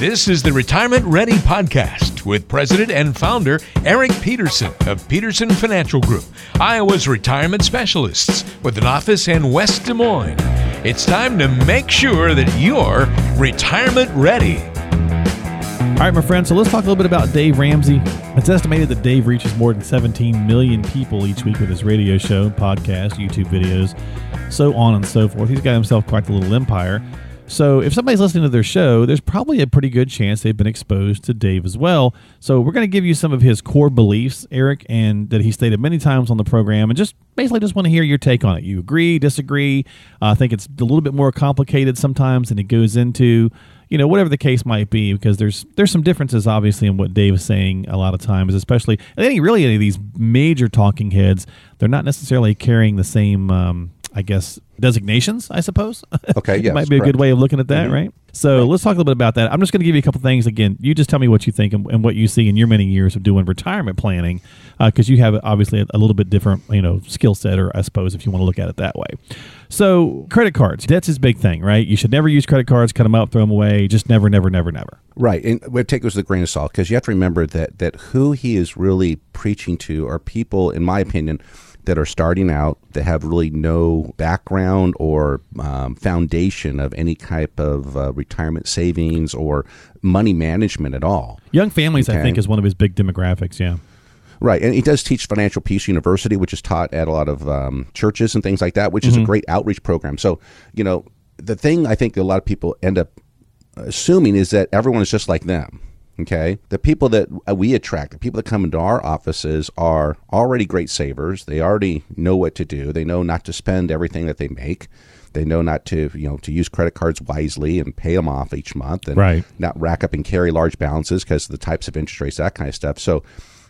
This is the Retirement Ready Podcast with President and Founder Eric Peterson of Peterson Financial Group, Iowa's retirement specialists with an office in West Des Moines. It's time to make sure that you're retirement ready. All right, my friends, so let's talk a little bit about Dave Ramsey. It's estimated that Dave reaches more than 17 million people each week with his radio show, podcast, YouTube videos, so on and so forth. He's got himself quite a little empire. So if somebody's listening to their show, there's probably a pretty good chance they've been exposed to Dave as well. So we're going to give you some of his core beliefs, Eric, and that he stated many times on the program, and just basically just want to hear your take on it. You agree, disagree? Uh, I think it's a little bit more complicated sometimes than it goes into. You know, whatever the case might be, because there's there's some differences obviously in what Dave is saying a lot of times, especially any really any of these major talking heads, they're not necessarily carrying the same um, I guess designations, I suppose. Okay, yeah, might be a good way of looking at that, mm-hmm. right? So right. let's talk a little bit about that. I'm just going to give you a couple things. Again, you just tell me what you think and, and what you see in your many years of doing retirement planning, because uh, you have obviously a, a, little bit different, you know, skill set, or I suppose if you want to look at it that way. So credit cards, that's his big thing, right? You should never use credit cards, cut them up, throw them away. Just never, never, never, never. Right, and we take this with a grain of salt because you have to remember that that who he is really preaching to are people, in my opinion that are starting out that have really no background or um, foundation of any type of uh, retirement savings or money management at all. Young families, okay? I think, is one of his big demographics. Yeah. Right, and he does teach Financial Peace University, which is taught at a lot of um, churches and things like that, which mm-hmm. is a mm-hmm. great outreach program. So, you know, the thing I think a lot of people end up assuming is that everyone is just like them. Okay. The people that uh, we attract, the people that come into our offices are already great savers. They already know what to do. They know not to spend everything that they make. They know not to, you know, to use credit cards wisely and pay them off each month and right. not rack up and carry large balances because of the types of interest rates, that kind of stuff. So,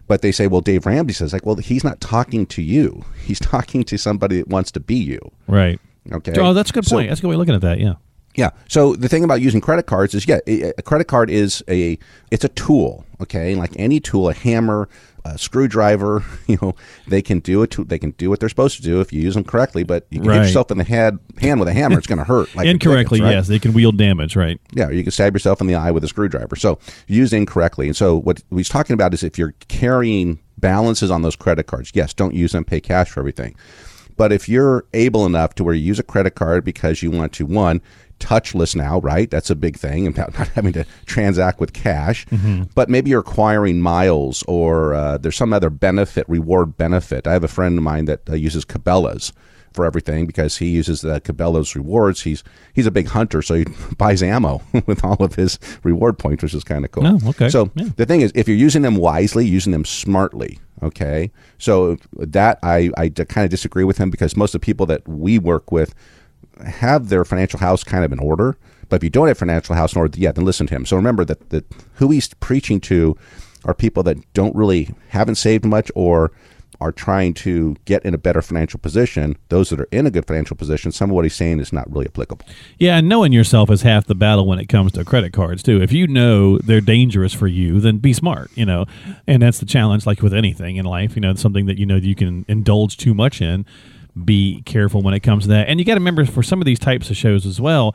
but they say, well, Dave Ramsey says, like, well, he's not talking to you. He's talking to somebody that wants to be you. Right. Okay. Oh, that's a good point. So, that's a good way of looking at that. Yeah. Yeah. So the thing about using credit cards is, yeah, a credit card is a it's a tool. Okay, like any tool, a hammer, a screwdriver. You know, they can do it. They can do what they're supposed to do if you use them correctly. But you can right. hit yourself in the head hand with a hammer; it's going to hurt. Like incorrectly, right? yes, they can wield damage. Right. Yeah, you can stab yourself in the eye with a screwdriver. So use incorrectly. And so what he's talking about is if you're carrying balances on those credit cards, yes, don't use them. Pay cash for everything. But if you're able enough to where you use a credit card because you want to one touchless now, right? That's a big thing, and not, having to transact with cash. Mm-hmm. But maybe you're acquiring miles, or uh, there's some other benefit, reward benefit. I have a friend of mine that uh, uses Cabela's for everything because he uses the Cabela's rewards. He's he's a big hunter, so he buys ammo with all of his reward points, which is kind of cool. Oh, okay. So yeah. the thing is, if you're using them wisely, using them smartly, okay. So that I I kind of disagree with him because most of the people that we work with have their financial house kind of in order. But if you don't have financial house in order, yeah, then listen to him. So remember that, that who he's preaching to are people that don't really haven't saved much or are trying to get in a better financial position. Those that are in a good financial position, some of what he's saying is not really applicable. Yeah, and knowing yourself is half the battle when it comes to credit cards too. If you know they're dangerous for you, then be smart, you know. And that's the challenge like with anything in life, you know, something that you know you can indulge too much in be careful when it comes to that. And you got to remember for some of these types of shows as well,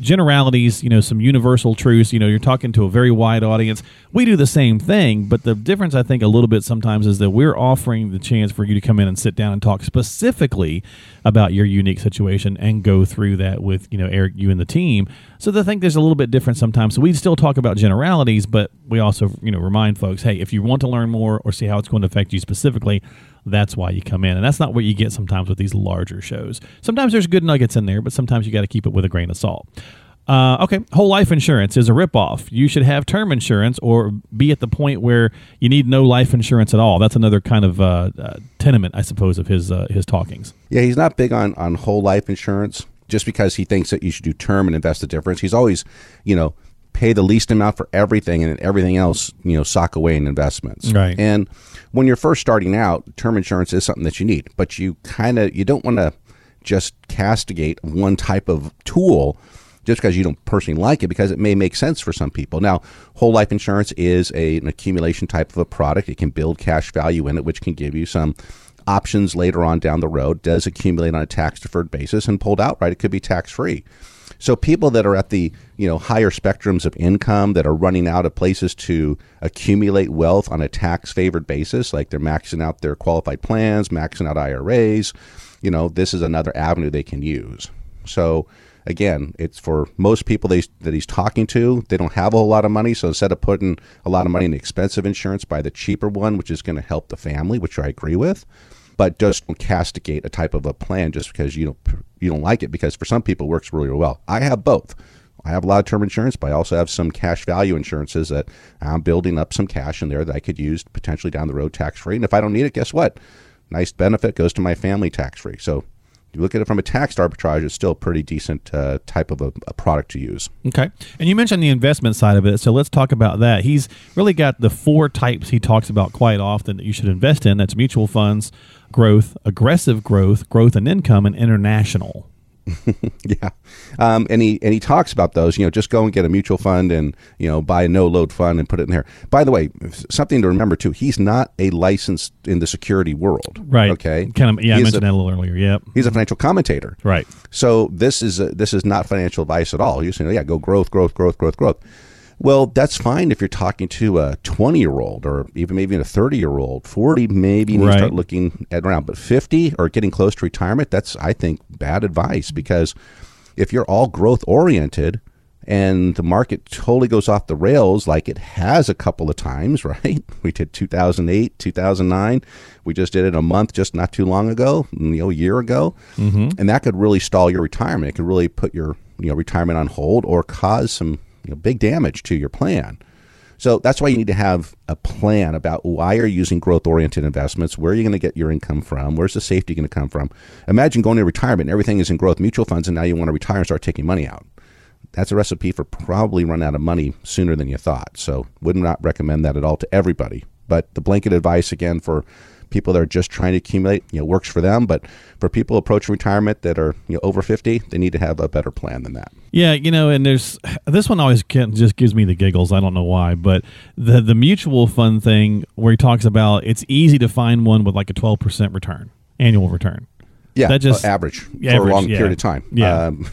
generalities, you know, some universal truths. You know, you're talking to a very wide audience. We do the same thing, but the difference, I think, a little bit sometimes is that we're offering the chance for you to come in and sit down and talk specifically about your unique situation and go through that with, you know, Eric, you and the team. So the thing there's a little bit different sometimes. So we still talk about generalities, but we also, you know, remind folks, hey, if you want to learn more or see how it's going to affect you specifically, that's why you come in. And that's not what you get sometimes with these larger shows. Sometimes there's good nuggets in there, but sometimes you got to keep it with a grain of salt. Uh, okay, whole life insurance is a ripoff. You should have term insurance or be at the point where you need no life insurance at all. That's another kind of uh, uh, tenement, I suppose, of his uh, his talkings. Yeah, he's not big on, on whole life insurance just because he thinks that you should do term and invest the difference. He's always, you know, pay the least amount for everything and then everything else, you know, sock away in investments. Right. And when you're first starting out, term insurance is something that you need, but you kind of you don't want to just castigate one type of tool just because you don't personally like it because it may make sense for some people. Now, whole life insurance is a, an accumulation type of a product. It can build cash value in it, which can give you some options later on down the road. Does accumulate on a tax deferred basis and pulled outright, it could be tax free. So people that are at the you know higher spectrums of income that are running out of places to accumulate wealth on a tax favored basis, like they're maxing out their qualified plans, maxing out IRAs, you know, this is another avenue they can use. So again, it's for most people they, that he's talking to. They don't have a whole lot of money, so instead of putting a lot of money in expensive insurance, buy the cheaper one, which is going to help the family, which I agree with. But just castigate a type of a plan just because you don't you don't like it. Because for some people, it works really, really well. I have both. I have a lot of term insurance, but I also have some cash value insurances that I'm building up some cash in there that I could use potentially down the road tax free. And if I don't need it, guess what? Nice benefit goes to my family tax free. So you look at it from a tax arbitrage, it's still a pretty decent uh, type of a, a, product to use. Okay. And you mentioned the investment side of it. So let's talk about that. He's really got the four types he talks about quite often that you should invest in that's mutual funds, growth, aggressive growth, growth and income, and international. yeah, um, and he and he talks about those. You know, just go and get a mutual fund and you know buy a no load fund and put it in there. By the way, something to remember too. He's not a licensed in the security world. Right. Okay. Kind of. Yeah, he's I mentioned a, that a little earlier. Yep. He's a financial commentator. Right. So this is a, this is not financial advice at all. He's saying, yeah, go growth, growth, growth, growth, growth. Well, that's fine if you're talking to a 20 year old or even maybe a 30 year old. 40, maybe you right. start looking at around, but 50 or getting close to retirement, that's, I think, bad advice because if you're all growth oriented and the market totally goes off the rails like it has a couple of times, right? We did 2008, 2009. We just did it a month just not too long ago, you know, a year ago. Mm-hmm. And that could really stall your retirement. It could really put your, you know, retirement on hold or cause some you know, big damage to your plan. So that's why you need to have a plan about why you're using growth oriented investments, where are you going to get your income from, where's the safety going to come from. Imagine going to retirement and everything is in growth mutual funds, and now you want to retire and start taking money out. That's a recipe for probably run out of money sooner than you thought. So, would not recommend that at all to everybody. But the blanket advice again for people that are just trying to accumulate, you know, works for them. But for people approaching retirement that are you know over fifty, they need to have a better plan than that. Yeah, you know, and there's this one always just gives me the giggles. I don't know why, but the the mutual fund thing where he talks about it's easy to find one with like a twelve percent return annual return. Yeah, that just uh, average, average for a long yeah. period of time. Yeah. Um,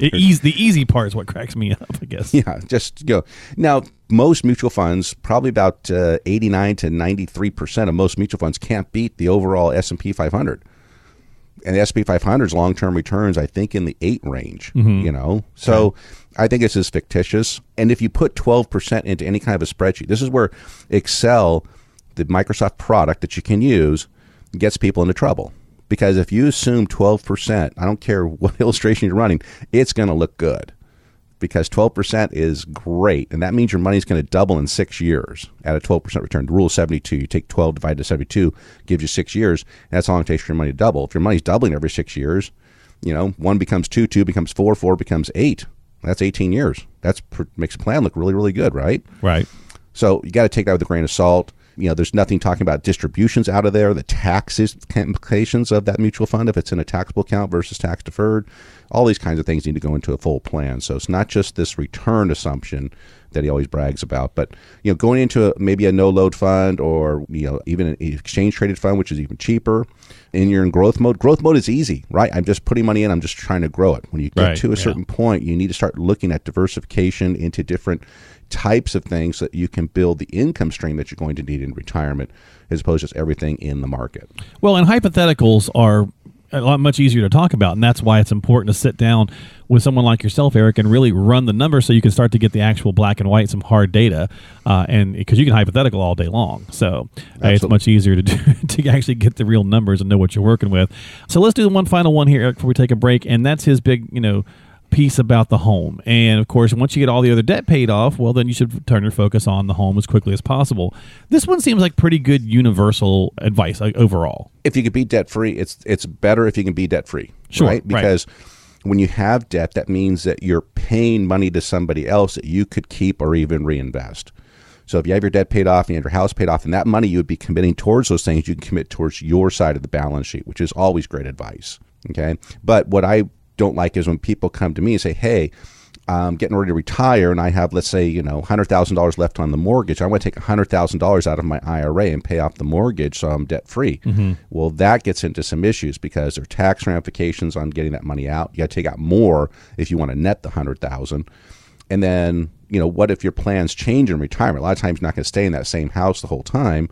it ease, the easy part is what cracks me up, I guess. Yeah, just go. Now, most mutual funds, probably about uh, 89 to 93% of most mutual funds can't beat the overall S&P 500. And the S&P 500's long-term returns, I think, in the 8 range, mm-hmm. you know. So. I think this is fictitious. And if you put 12% into any kind of a spreadsheet, this is where Excel, the Microsoft product that you can use, gets people into trouble because if you assume 12%, I don't care what illustration you're running, it's going to look good because 12% is great. And that means your money is going to double in six years at a 12% return. The rule of 72, you take 12 divided to 72, gives you six years. That's how long it takes for your money to double. If your money's doubling every six years, you know, one becomes two, two becomes four, four becomes eight. That's 18 years. That's makes a plan look really, really good, right? Right. So you got to take that with a grain of salt you know, there's nothing talking about distributions out of there, the tax implications of that mutual fund if it's in a taxable account versus tax deferred. All these kinds of things need to go into a full plan. So it's not just this return assumption that he always brags about, but you know, going into a, maybe a no load fund or you know even an exchange traded fund, which is even cheaper. And you're in growth mode. Growth mode is easy, right? I'm just putting money in. I'm just trying to grow it. When you get right, to a certain point, you need to start looking at diversification into different types of things that you can build the income stream that you're going to need in retirement as opposed to just everything in the market. Well, and hypotheticals are a lot much easier to talk about and that's why it's important to sit down with someone like yourself eric and really run the numbers so you can start to get the actual black and white some hard data uh, and because you can hypothetical all day long. So uh, it's much easier to do, to actually get the real numbers and know what you're working with. So let's do the one final one here eric before we take a break and that's his big you know piece about the home. And of course, once you get all the other debt paid off, well, then you should turn your focus on the home as quickly as possible. This one seems like pretty good universal advice like, overall. If you could be debt free, it's it's better if you can be debt free. Sure, right? Because right. when you have debt, that means that you're paying money to somebody else that you could keep or even reinvest. So if you have your debt paid off and you have your house paid off, and that money you would be committing towards those things, you can commit towards your side of the balance sheet, which is always great advice. Okay. But what I don't like is when people come to me and say, hey, I'm getting ready to retire and I have, let's say, you know, $100,000 left on the mortgage. I want to take $100,000 out of my IRA and pay off the mortgage so I'm debt free. Mm-hmm. Well, that gets into some issues because there are tax ramifications on getting that money out. You got to take out more if you want to net the 100000 And then, you know, what if your plans change in retirement? A lot of times you're not going to stay in that same house the whole time.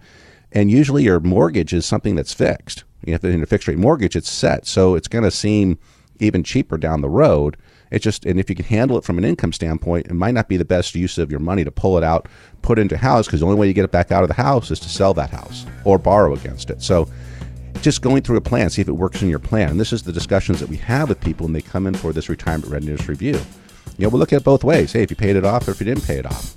And usually your mortgage is something that's fixed. You have to in a fixed rate mortgage, it's set. So it's going to seem even cheaper down the road it's just, and if you can handle it from an income standpoint, it might not be the best use of your money to pull it out, put into house, because the only way you get it back out of the house is to sell that house or borrow against it. So just going through a plan, see if it works in your plan. And this is the discussions that we have with people when they come in for this retirement readiness review. You know, we'll look at both ways. Hey, if you paid it off or if you didn't pay it off.